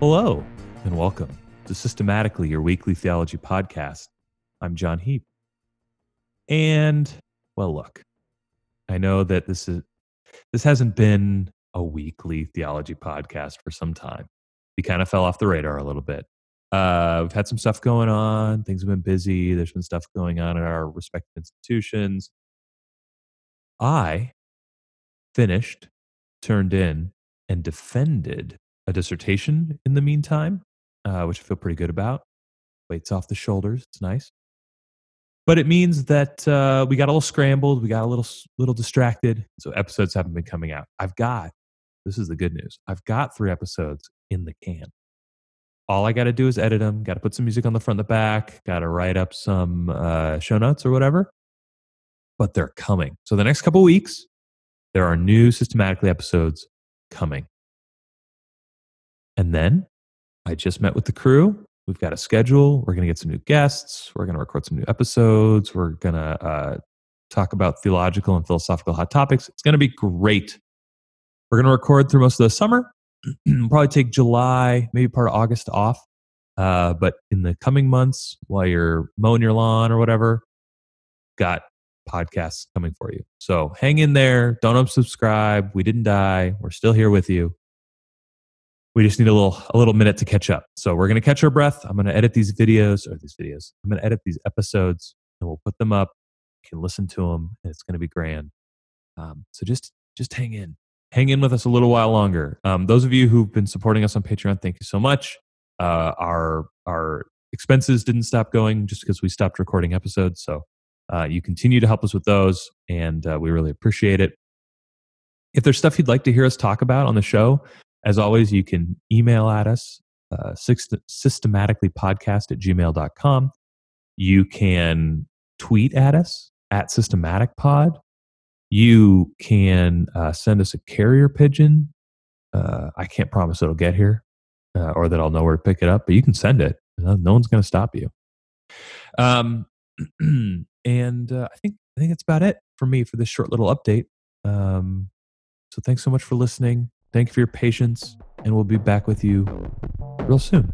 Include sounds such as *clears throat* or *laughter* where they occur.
Hello, and welcome to Systematically, your weekly theology podcast. I'm John Heap. And, well, look, I know that this is this hasn't been a weekly theology podcast for some time. We kind of fell off the radar a little bit. Uh, we've had some stuff going on. Things have been busy. There's been stuff going on at our respective institutions. I finished, turned in, and defended a dissertation in the meantime, uh, which I feel pretty good about. Weights off the shoulders. It's nice. But it means that uh, we got a little scrambled. We got a little little distracted. So episodes haven't been coming out. I've got this is the good news. I've got three episodes in the can. All I got to do is edit them. Got to put some music on the front and the back. Got to write up some uh, show notes or whatever. But they're coming. So the next couple weeks, there are new systematically episodes coming. And then I just met with the crew. We've got a schedule. We're going to get some new guests. We're going to record some new episodes. We're going to uh, talk about theological and philosophical hot topics. It's going to be great. We're going to record through most of the summer. *clears throat* Probably take July, maybe part of August off. Uh, but in the coming months, while you're mowing your lawn or whatever, got podcasts coming for you. So hang in there. Don't unsubscribe. We didn't die. We're still here with you we just need a little a little minute to catch up. So we're going to catch our breath. I'm going to edit these videos or these videos. I'm going to edit these episodes and we'll put them up. You can listen to them and it's going to be grand. Um, so just just hang in, hang in with us a little while longer. Um, those of you who've been supporting us on Patreon, thank you so much. Uh, our our expenses didn't stop going just because we stopped recording episodes. So uh, you continue to help us with those, and uh, we really appreciate it. If there's stuff you'd like to hear us talk about on the show, as always, you can email at us, uh, systematicallypodcast at gmail.com. You can tweet at us at systematicpod. You can uh, send us a carrier pigeon. Uh, I can't promise it'll get here uh, or that I'll know where to pick it up, but you can send it. No, no one's going to stop you. Um, *clears throat* and uh, I think I think that's about it for me for this short little update. Um, so thanks so much for listening. Thank you for your patience, and we'll be back with you real soon.